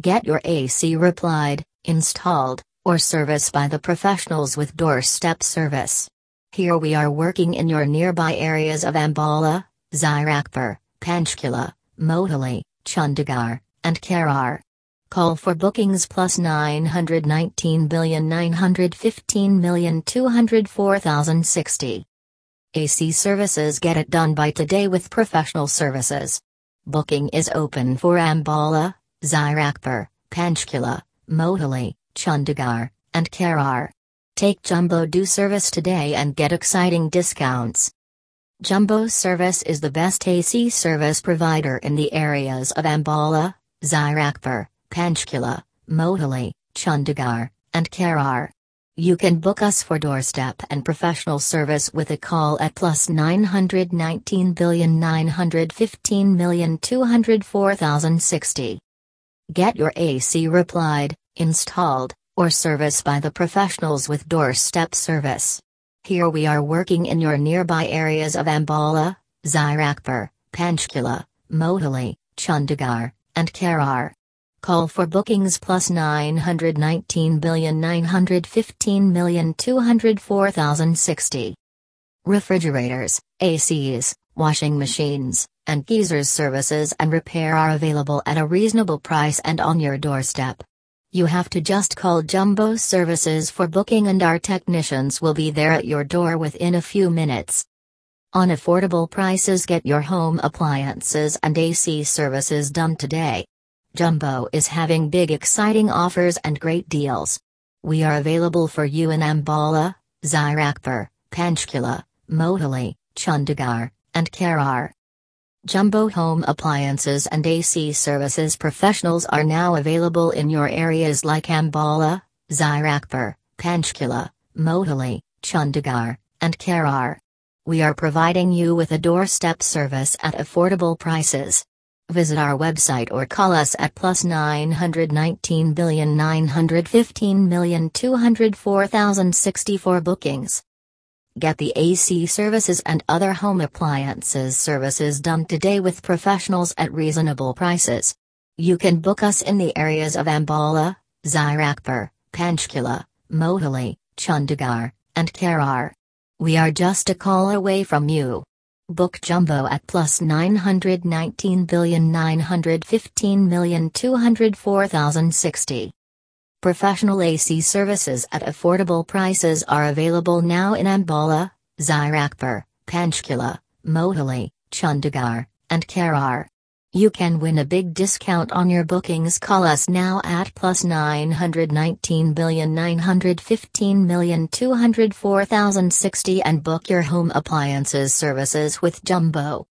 Get your AC replied, installed, or serviced by the professionals with doorstep service. Here we are working in your nearby areas of Ambala, Zirakpur, Panchkula, Mohali, Chandigarh, and Kharar. Call for bookings plus 919,915,204,060. AC Services get it done by today with professional services. Booking is open for Ambala, Zirakpur, Panchkula, Mohali, Chandigarh, and Kharar. Take Jumbo Do service today and get exciting discounts. Jumbo Service is the best AC service provider in the areas of Ambala, Zirakpur, Panchkula, Mohali, Chandigarh, and Kharar. You can book us for doorstep and professional service with a call at plus 919,915,204,060. Get your AC replied, installed, or service by the professionals with doorstep service. Here we are working in your nearby areas of Ambala, Zirakpur, Panchkula, Mohali, Chandigarh, and Kharar. Call for bookings plus 919,915,204,060. Refrigerators, ACs, washing machines, and geysers services and repair are available at a reasonable price and on your doorstep. You have to just call Jumbo Services for booking and our technicians will be there at your door within a few minutes. On affordable prices, get your home appliances and AC services done today. Jumbo is having big exciting offers and great deals. We are available for you in Ambala, Zirakpur, Panchkula, Mohali, Chandigarh, and Kharar. Jumbo Home Appliances and AC Services professionals are now available in your areas like Ambala, Zirakpur, Panchkula, Mohali, Chandigarh, and Kharar. We are providing you with a doorstep service at affordable prices. Visit our website or call us at plus 919,915,204,064 bookings. Get the AC services and other home appliances services done today with professionals at reasonable prices. You can book us in the areas of Ambala, Zirakpur, Panchkula, Mohali, Chandigarh, and Kharar. We are just a call away from you. Book Jumbo at plus 919,915,204,060. Professional AC services at affordable prices are available now in Ambala, Zirakpur, Panchkula, Mohali, Chandigarh, and Kharar. You can win a big discount on your bookings. Call us now at plus 919,915,204,060 and book your home appliances services with Jumbo.